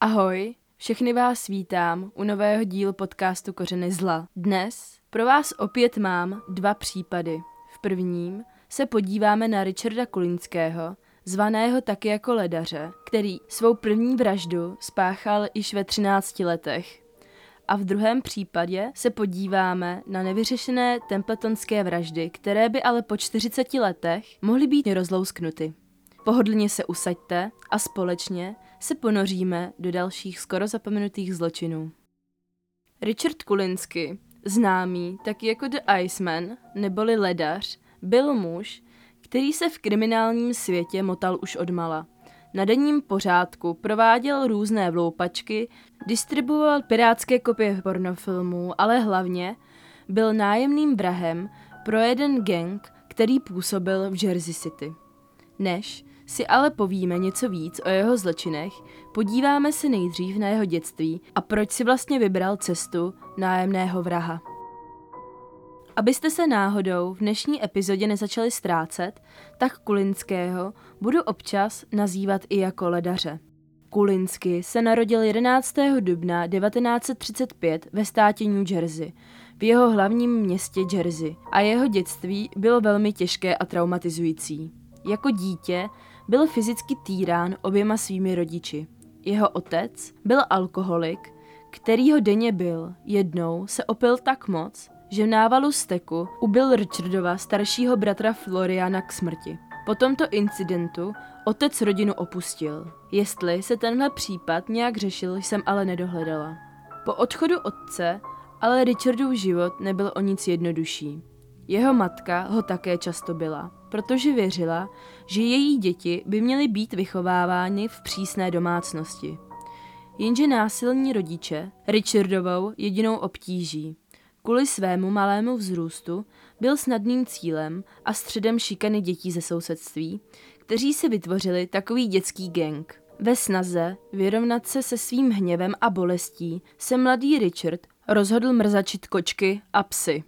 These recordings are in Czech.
Ahoj, všechny vás vítám u nového dílu podcastu Kořeny zla. Dnes pro vás opět mám dva případy. V prvním se podíváme na Richarda Kulinského, zvaného taky jako ledaře, který svou první vraždu spáchal již ve 13 letech. A v druhém případě se podíváme na nevyřešené templetonské vraždy, které by ale po 40 letech mohly být rozlousknuty. Pohodlně se usaďte a společně se ponoříme do dalších skoro zapomenutých zločinů. Richard Kulinsky, známý taky jako The Iceman neboli ledař, byl muž, který se v kriminálním světě motal už odmala. Na denním pořádku prováděl různé vloupačky, distribuoval pirátské kopie pornofilmů, ale hlavně byl nájemným vrahem pro jeden gang, který působil v Jersey City. Než si ale povíme něco víc o jeho zločinech, podíváme se nejdřív na jeho dětství a proč si vlastně vybral cestu nájemného vraha. Abyste se náhodou v dnešní epizodě nezačali ztrácet, tak Kulinského budu občas nazývat i jako ledaře. Kulinsky se narodil 11. dubna 1935 ve státě New Jersey, v jeho hlavním městě Jersey a jeho dětství bylo velmi těžké a traumatizující. Jako dítě byl fyzicky týrán oběma svými rodiči. Jeho otec byl alkoholik, který ho denně byl. Jednou se opil tak moc, že v návalu steku ubil Richardova staršího bratra Floriana k smrti. Po tomto incidentu otec rodinu opustil. Jestli se tenhle případ nějak řešil, jsem ale nedohledala. Po odchodu otce ale Richardův život nebyl o nic jednodušší. Jeho matka ho také často byla, protože věřila, že její děti by měly být vychovávány v přísné domácnosti. Jenže násilní rodiče Richardovou jedinou obtíží. Kvůli svému malému vzrůstu byl snadným cílem a středem šikany dětí ze sousedství, kteří si vytvořili takový dětský gang. Ve snaze vyrovnat se se svým hněvem a bolestí se mladý Richard rozhodl mrzačit kočky a psy.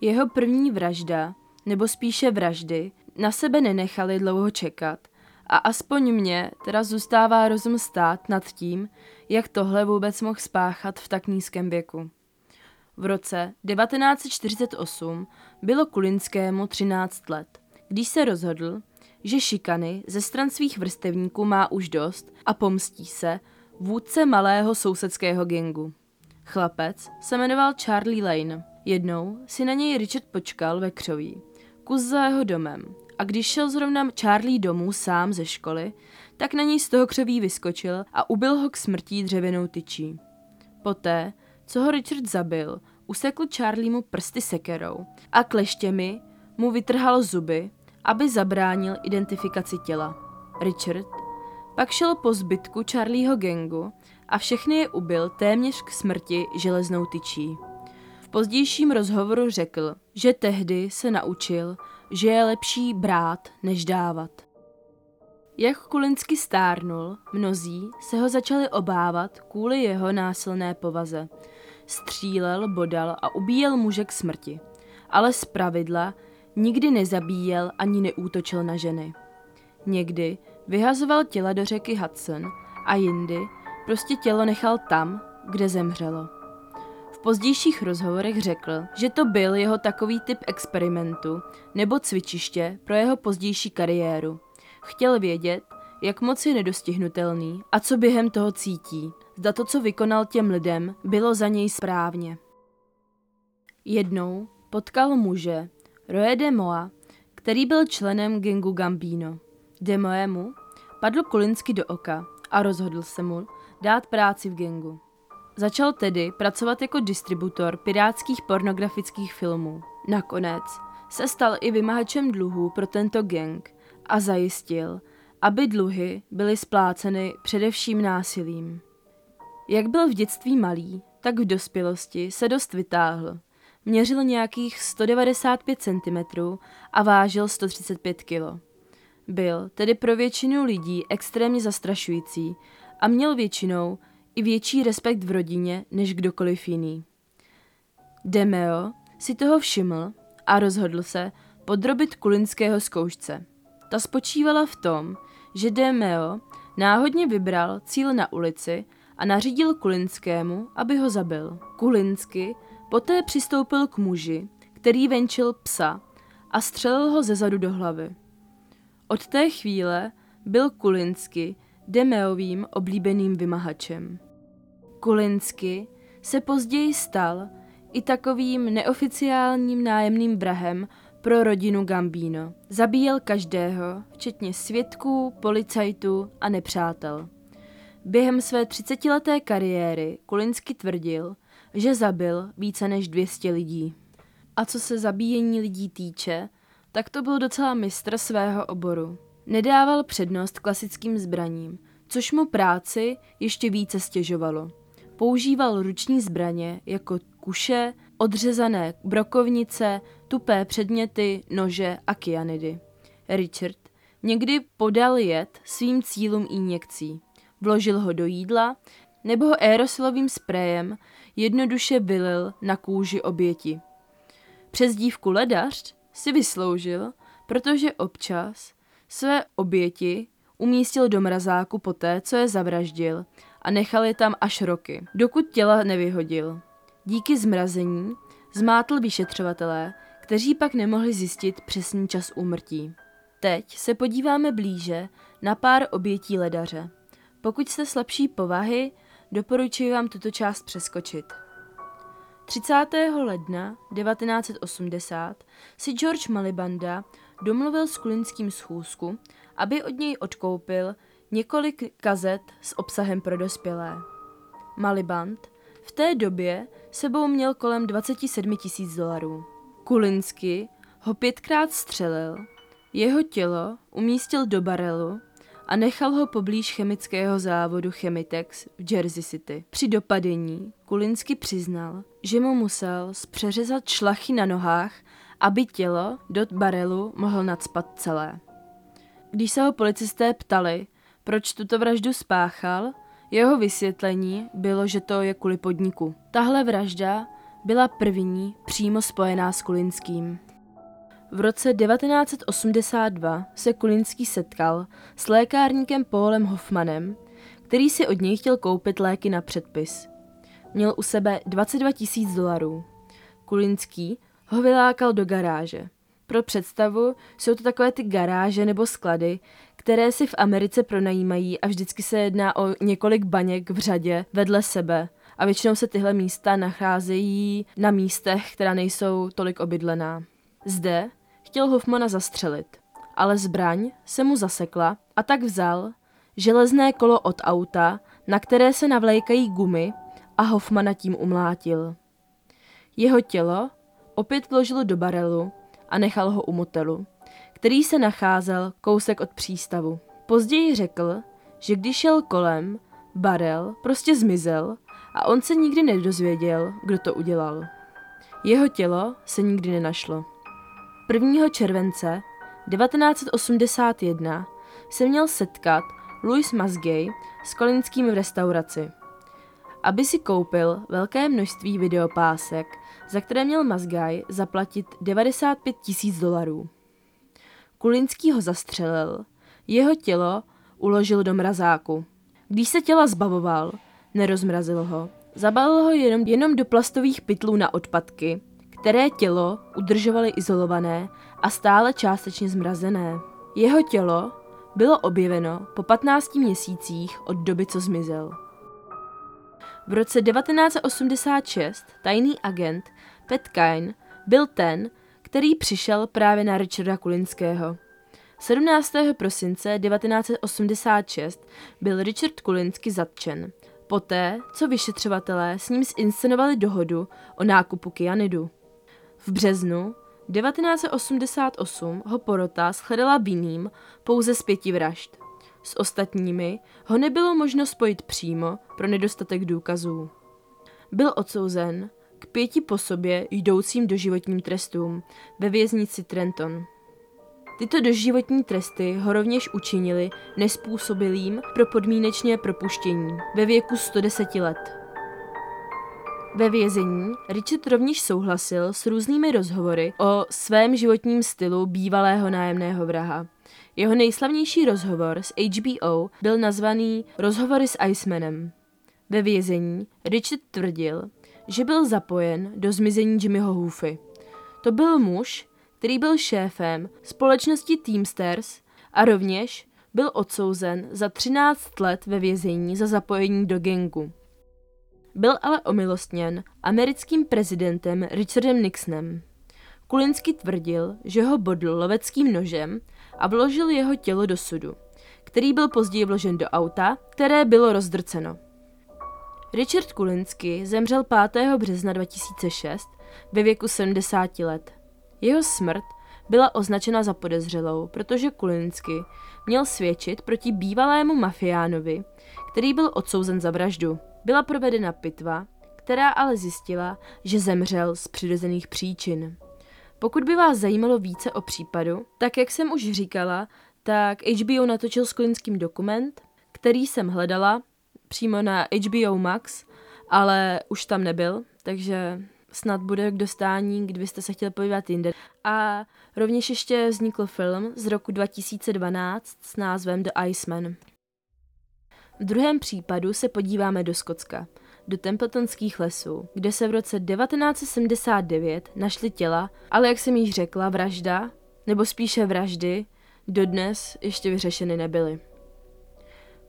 Jeho první vražda, nebo spíše vraždy, na sebe nenechali dlouho čekat a aspoň mě teda zůstává rozum stát nad tím, jak tohle vůbec mohl spáchat v tak nízkém věku. V roce 1948 bylo Kulinskému 13 let, když se rozhodl, že šikany ze stran svých vrstevníků má už dost a pomstí se vůdce malého sousedského gengu. Chlapec se jmenoval Charlie Lane. Jednou si na něj Richard počkal ve křoví, kus za jeho domem a když šel zrovna Charlie domů sám ze školy, tak na něj z toho křoví vyskočil a ubil ho k smrtí dřevěnou tyčí. Poté, co ho Richard zabil, usekl Charliemu prsty sekerou a kleštěmi mu vytrhal zuby, aby zabránil identifikaci těla. Richard pak šel po zbytku Charlieho gangu a všechny je ubil téměř k smrti železnou tyčí. Pozdějším rozhovoru řekl, že tehdy se naučil, že je lepší brát, než dávat. Jak Kulinsky stárnul, mnozí se ho začali obávat kvůli jeho násilné povaze. Střílel, bodal a ubíjel muže k smrti, ale z pravidla nikdy nezabíjel ani neútočil na ženy. Někdy vyhazoval těla do řeky Hudson a jindy prostě tělo nechal tam, kde zemřelo pozdějších rozhovorech řekl, že to byl jeho takový typ experimentu nebo cvičiště pro jeho pozdější kariéru. Chtěl vědět, jak moc je nedostihnutelný a co během toho cítí. Zda to, co vykonal těm lidem, bylo za něj správně. Jednou potkal muže, Roe de Moa, který byl členem gengu Gambino. De Moemu padl Kulinsky do oka a rozhodl se mu dát práci v gengu. Začal tedy pracovat jako distributor pirátských pornografických filmů. Nakonec se stal i vymahačem dluhů pro tento gang a zajistil, aby dluhy byly spláceny především násilím. Jak byl v dětství malý, tak v dospělosti se dost vytáhl. Měřil nějakých 195 cm a vážil 135 kg. Byl tedy pro většinu lidí extrémně zastrašující a měl většinou i větší respekt v rodině než kdokoliv jiný. Demeo si toho všiml a rozhodl se podrobit kulinského zkoušce. Ta spočívala v tom, že Demeo náhodně vybral cíl na ulici a nařídil Kulinskému, aby ho zabil. Kulinsky poté přistoupil k muži, který venčil psa a střelil ho zezadu do hlavy. Od té chvíle byl Kulinsky Demeovým oblíbeným vymahačem. Kulinsky se později stal i takovým neoficiálním nájemným vrahem pro rodinu Gambino. Zabíjel každého, včetně svědků, policajtů a nepřátel. Během své třicetileté kariéry Kulinsky tvrdil, že zabil více než 200 lidí. A co se zabíjení lidí týče, tak to byl docela mistr svého oboru. Nedával přednost klasickým zbraním, což mu práci ještě více stěžovalo. Používal ruční zbraně jako kuše, odřezané brokovnice, tupé předměty, nože a kyanidy. Richard někdy podal jed svým cílům injekcí. Vložil ho do jídla nebo ho aerosilovým sprejem jednoduše vylil na kůži oběti. Přes dívku ledař si vysloužil, protože občas své oběti umístil do mrazáku poté, co je zavraždil a nechal je tam až roky, dokud těla nevyhodil. Díky zmrazení zmátl vyšetřovatelé, kteří pak nemohli zjistit přesný čas úmrtí. Teď se podíváme blíže na pár obětí ledaře. Pokud jste slabší povahy, doporučuji vám tuto část přeskočit. 30. ledna 1980 si George Malibanda domluvil s Kulinským schůzku, aby od něj odkoupil několik kazet s obsahem pro dospělé. Maliband v té době sebou měl kolem 27 tisíc dolarů. Kulinsky ho pětkrát střelil, jeho tělo umístil do barelu a nechal ho poblíž chemického závodu Chemitex v Jersey City. Při dopadení Kulinsky přiznal, že mu musel zpřeřezat šlachy na nohách, aby tělo do barelu mohl nadspat celé. Když se ho policisté ptali, proč tuto vraždu spáchal, jeho vysvětlení bylo, že to je kvůli podniku. Tahle vražda byla první přímo spojená s Kulinským. V roce 1982 se Kulinský setkal s lékárníkem Paulem Hoffmanem, který si od něj chtěl koupit léky na předpis. Měl u sebe 22 tisíc dolarů. Kulinský ho vylákal do garáže. Pro představu jsou to takové ty garáže nebo sklady, které si v Americe pronajímají a vždycky se jedná o několik baněk v řadě vedle sebe. A většinou se tyhle místa nacházejí na místech, která nejsou tolik obydlená. Zde chtěl Hoffmana zastřelit, ale zbraň se mu zasekla a tak vzal železné kolo od auta, na které se navlékají gumy a Hoffmana tím umlátil. Jeho tělo opět vložil do barelu a nechal ho u motelu, který se nacházel kousek od přístavu. Později řekl, že když šel kolem, barel prostě zmizel a on se nikdy nedozvěděl, kdo to udělal. Jeho tělo se nikdy nenašlo. 1. července 1981 se měl setkat Louis Masgay s Kolinským v restauraci, aby si koupil velké množství videopásek, za které měl Masgay zaplatit 95 tisíc dolarů. Kulinský ho zastřelil, jeho tělo uložil do mrazáku. Když se těla zbavoval, nerozmrazil ho, zabalil ho jenom, jenom do plastových pytlů na odpadky které tělo udržovaly izolované a stále částečně zmrazené. Jeho tělo bylo objeveno po 15 měsících od doby, co zmizel. V roce 1986 tajný agent Pat Kine byl ten, který přišel právě na Richarda Kulinského. 17. prosince 1986 byl Richard Kulinsky zatčen, poté, co vyšetřovatelé s ním zinscenovali dohodu o nákupu kyanidu. V březnu 1988 ho porota shledala vinným pouze z pěti vražd. S ostatními ho nebylo možno spojit přímo pro nedostatek důkazů. Byl odsouzen k pěti po sobě jdoucím doživotním trestům ve věznici Trenton. Tyto doživotní tresty ho rovněž učinili nespůsobilým pro podmínečné propuštění ve věku 110 let. Ve vězení Richard rovněž souhlasil s různými rozhovory o svém životním stylu bývalého nájemného vraha. Jeho nejslavnější rozhovor s HBO byl nazvaný Rozhovory s Icemanem. Ve vězení Richard tvrdil, že byl zapojen do zmizení Jimmyho Hoofy. To byl muž, který byl šéfem společnosti Teamsters a rovněž byl odsouzen za 13 let ve vězení za zapojení do gengu. Byl ale omilostněn americkým prezidentem Richardem Nixonem. Kulinsky tvrdil, že ho bodl loveckým nožem a vložil jeho tělo do sudu, který byl později vložen do auta, které bylo rozdrceno. Richard Kulinsky zemřel 5. března 2006 ve věku 70 let. Jeho smrt byla označena za podezřelou, protože Kulinsky měl svědčit proti bývalému mafiánovi, který byl odsouzen za vraždu. Byla provedena pitva, která ale zjistila, že zemřel z přirozených příčin. Pokud by vás zajímalo více o případu, tak jak jsem už říkala, tak HBO natočil s Kulinským dokument, který jsem hledala přímo na HBO Max, ale už tam nebyl, takže snad bude k dostání, kdybyste se chtěli podívat jinde. A rovněž ještě vznikl film z roku 2012 s názvem The Iceman. V druhém případu se podíváme do Skotska, do Templetonských lesů, kde se v roce 1979 našly těla, ale jak jsem již řekla, vražda, nebo spíše vraždy, dodnes ještě vyřešeny nebyly.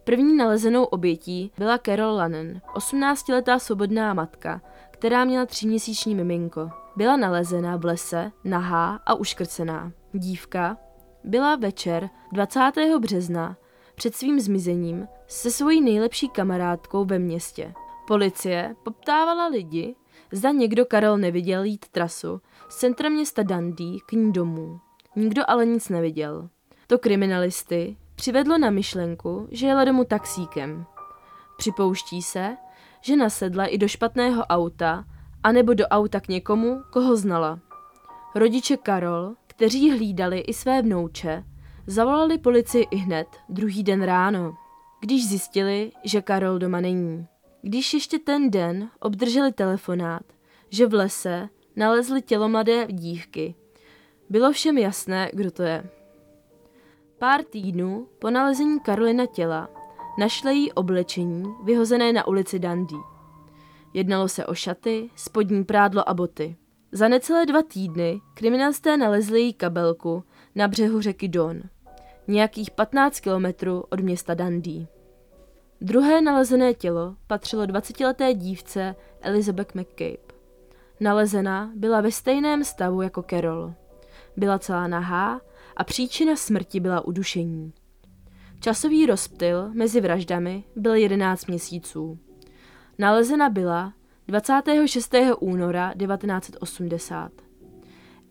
První nalezenou obětí byla Carol Lannon, 18-letá svobodná matka, která měla tříměsíční miminko. Byla nalezena v lese, nahá a uškrcená. Dívka byla večer 20. března před svým zmizením se svojí nejlepší kamarádkou ve městě. Policie poptávala lidi, zda někdo Karel neviděl jít trasu z centra města Dundee k ní domů. Nikdo ale nic neviděl. To kriminalisty přivedlo na myšlenku, že jela domů taxíkem. Připouští se, že nasedla i do špatného auta, anebo do auta k někomu, koho znala. Rodiče Karol, kteří hlídali i své vnouče, zavolali policii i hned, druhý den ráno, když zjistili, že Karol doma není. Když ještě ten den obdrželi telefonát, že v lese nalezli tělo mladé dívky, bylo všem jasné, kdo to je. Pár týdnů po nalezení Karolina těla našli jí oblečení vyhozené na ulici Dundee. Jednalo se o šaty, spodní prádlo a boty. Za necelé dva týdny kriminalisté nalezli její kabelku na břehu řeky Don, nějakých 15 kilometrů od města Dundee. Druhé nalezené tělo patřilo 20-leté dívce Elizabeth McCabe. Nalezena byla ve stejném stavu jako Carol. Byla celá nahá a příčina smrti byla udušení. Časový rozptyl mezi vraždami byl 11 měsíců. Nalezena byla 26. února 1980.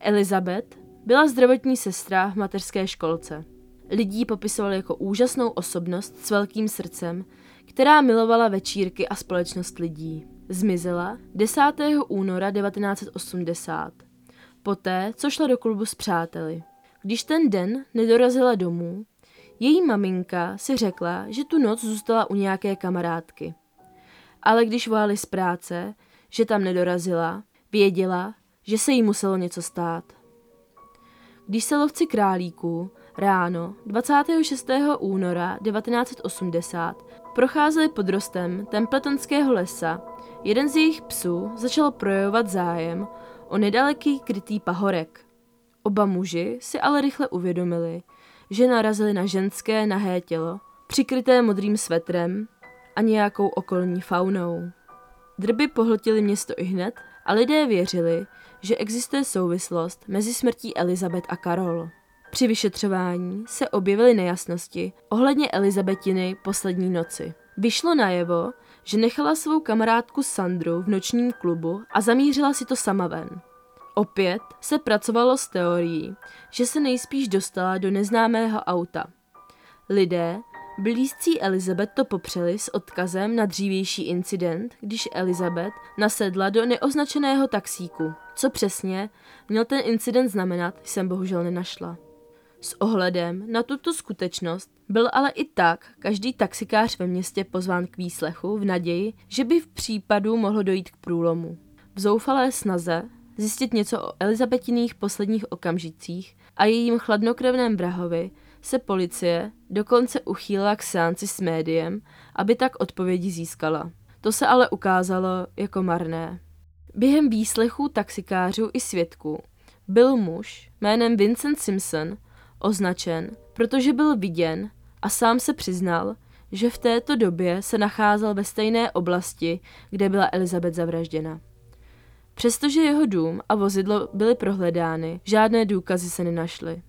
Elizabeth byla zdravotní sestra v mateřské školce. Lidí popisovali jako úžasnou osobnost s velkým srdcem, která milovala večírky a společnost lidí. Zmizela 10. února 1980, poté, co šla do klubu s přáteli. Když ten den nedorazila domů, její maminka si řekla, že tu noc zůstala u nějaké kamarádky. Ale když volali z práce, že tam nedorazila, věděla, že se jí muselo něco stát. Když se lovci králíků ráno 26. února 1980 procházeli pod rostem Templetonského lesa, jeden z jejich psů začal projevovat zájem o nedaleký krytý pahorek – Oba muži si ale rychle uvědomili, že narazili na ženské nahé tělo, přikryté modrým svetrem a nějakou okolní faunou. Drby pohltily město i hned a lidé věřili, že existuje souvislost mezi smrtí Elizabeth a Karol. Při vyšetřování se objevily nejasnosti ohledně Elizabetiny poslední noci. Vyšlo najevo, že nechala svou kamarádku Sandru v nočním klubu a zamířila si to sama ven. Opět se pracovalo s teorií, že se nejspíš dostala do neznámého auta. Lidé, blízcí Elizabeth to popřeli s odkazem na dřívější incident, když Elizabeth nasedla do neoznačeného taxíku. Co přesně měl ten incident znamenat, jsem bohužel nenašla. S ohledem na tuto skutečnost byl ale i tak každý taxikář ve městě pozván k výslechu v naději, že by v případu mohlo dojít k průlomu. V zoufalé snaze zjistit něco o Elizabetiných posledních okamžicích a jejím chladnokrevném vrahovi, se policie dokonce uchýlila k seanci s médiem, aby tak odpovědi získala. To se ale ukázalo jako marné. Během výslechů taxikářů i svědků byl muž jménem Vincent Simpson označen, protože byl viděn a sám se přiznal, že v této době se nacházel ve stejné oblasti, kde byla Elizabeth zavražděna. Přestože jeho dům a vozidlo byly prohledány, žádné důkazy se nenašly.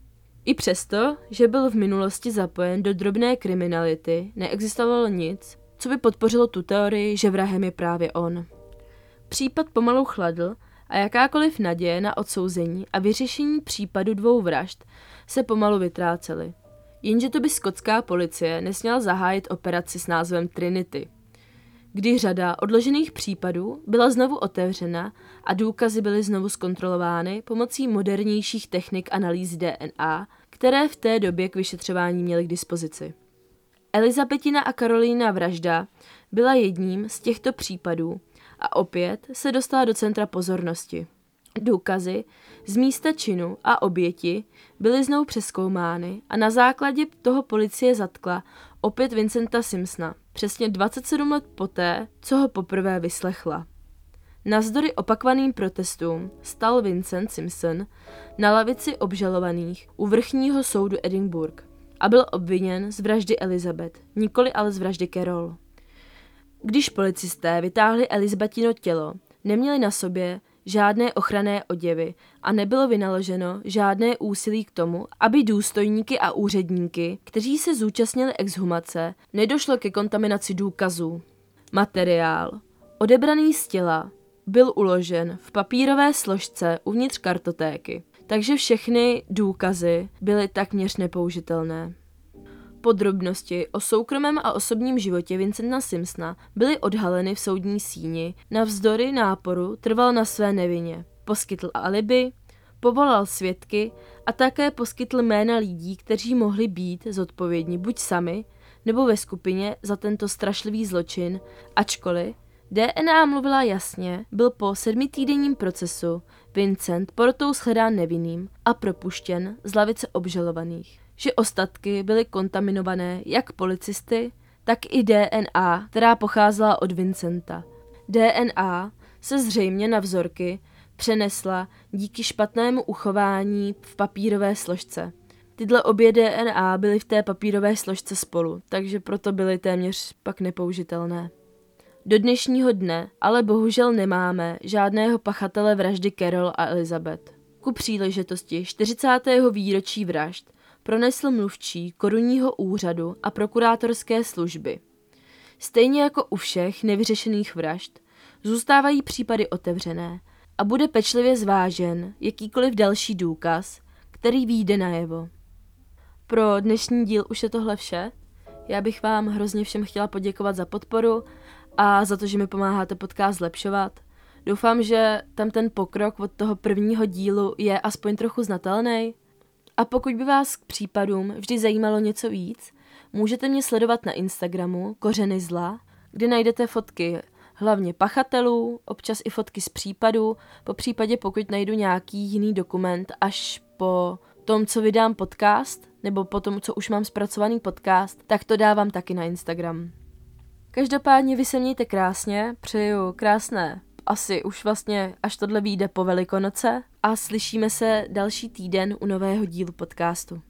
I přesto, že byl v minulosti zapojen do drobné kriminality, neexistovalo nic, co by podpořilo tu teorii, že vrahem je právě on. Případ pomalu chladl a jakákoliv naděje na odsouzení a vyřešení případu dvou vražd se pomalu vytrácely. Jenže to by skotská policie nesměla zahájit operaci s názvem Trinity. Kdy řada odložených případů byla znovu otevřena a důkazy byly znovu zkontrolovány pomocí modernějších technik analýz DNA, které v té době k vyšetřování měly k dispozici. Elizabetina a Karolína vražda byla jedním z těchto případů a opět se dostala do centra pozornosti. Důkazy z místa činu a oběti byly znovu přeskoumány a na základě toho policie zatkla opět Vincenta Simpsona, přesně 27 let poté, co ho poprvé vyslechla. Navzdory opakovaným protestům stal Vincent Simpson na lavici obžalovaných u vrchního soudu Edinburgh a byl obviněn z vraždy Elizabeth, nikoli ale z vraždy Carol. Když policisté vytáhli Elizabetino tělo, neměli na sobě žádné ochranné oděvy a nebylo vynaloženo žádné úsilí k tomu, aby důstojníky a úředníky, kteří se zúčastnili exhumace, nedošlo ke kontaminaci důkazů. Materiál, odebraný z těla, byl uložen v papírové složce uvnitř kartotéky, takže všechny důkazy byly takměř nepoužitelné. Podrobnosti o soukromém a osobním životě Vincenta Simpsona byly odhaleny v soudní síni, navzdory náporu trval na své nevině. Poskytl alibi, povolal svědky a také poskytl jména lidí, kteří mohli být zodpovědní buď sami, nebo ve skupině za tento strašlivý zločin, ačkoliv DNA mluvila jasně, byl po sedmitýdenním procesu Vincent porotou shledán nevinným a propuštěn z lavice obžalovaných že ostatky byly kontaminované jak policisty, tak i DNA, která pocházela od Vincenta. DNA se zřejmě na vzorky přenesla díky špatnému uchování v papírové složce. Tyhle obě DNA byly v té papírové složce spolu, takže proto byly téměř pak nepoužitelné. Do dnešního dne ale bohužel nemáme žádného pachatele vraždy Carol a Elizabeth. Ku příležitosti 40. výročí vražd pronesl mluvčí korunního úřadu a prokurátorské služby. Stejně jako u všech nevyřešených vražd, zůstávají případy otevřené a bude pečlivě zvážen jakýkoliv další důkaz, který výjde najevo. Pro dnešní díl už je tohle vše. Já bych vám hrozně všem chtěla poděkovat za podporu a za to, že mi pomáháte podcast zlepšovat. Doufám, že tam ten pokrok od toho prvního dílu je aspoň trochu znatelný a pokud by vás k případům vždy zajímalo něco víc, můžete mě sledovat na Instagramu Kořeny zla, kde najdete fotky hlavně pachatelů, občas i fotky z případů, po případě pokud najdu nějaký jiný dokument až po tom, co vydám podcast, nebo po tom, co už mám zpracovaný podcast, tak to dávám taky na Instagram. Každopádně vy se mějte krásně, přeju krásné asi už vlastně, až tohle vyjde po Velikonoce a slyšíme se další týden u nového dílu podcastu.